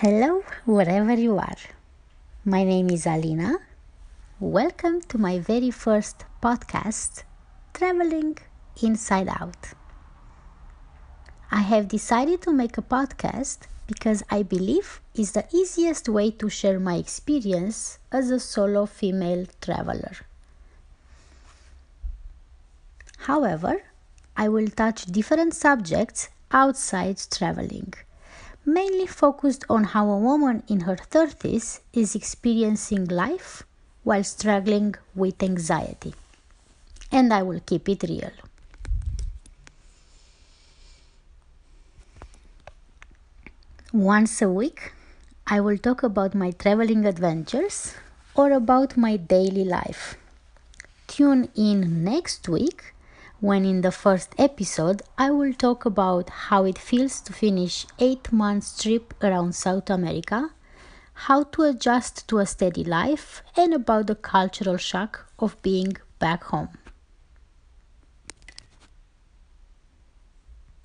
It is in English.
Hello, wherever you are. My name is Alina. Welcome to my very first podcast, Traveling Inside Out. I have decided to make a podcast because I believe it's the easiest way to share my experience as a solo female traveler. However, I will touch different subjects outside traveling mainly focused on how a woman in her 30s is experiencing life while struggling with anxiety. And I will keep it real. Once a week, I will talk about my traveling adventures or about my daily life. Tune in next week when in the first episode I will talk about how it feels to finish 8 months trip around South America, how to adjust to a steady life and about the cultural shock of being back home.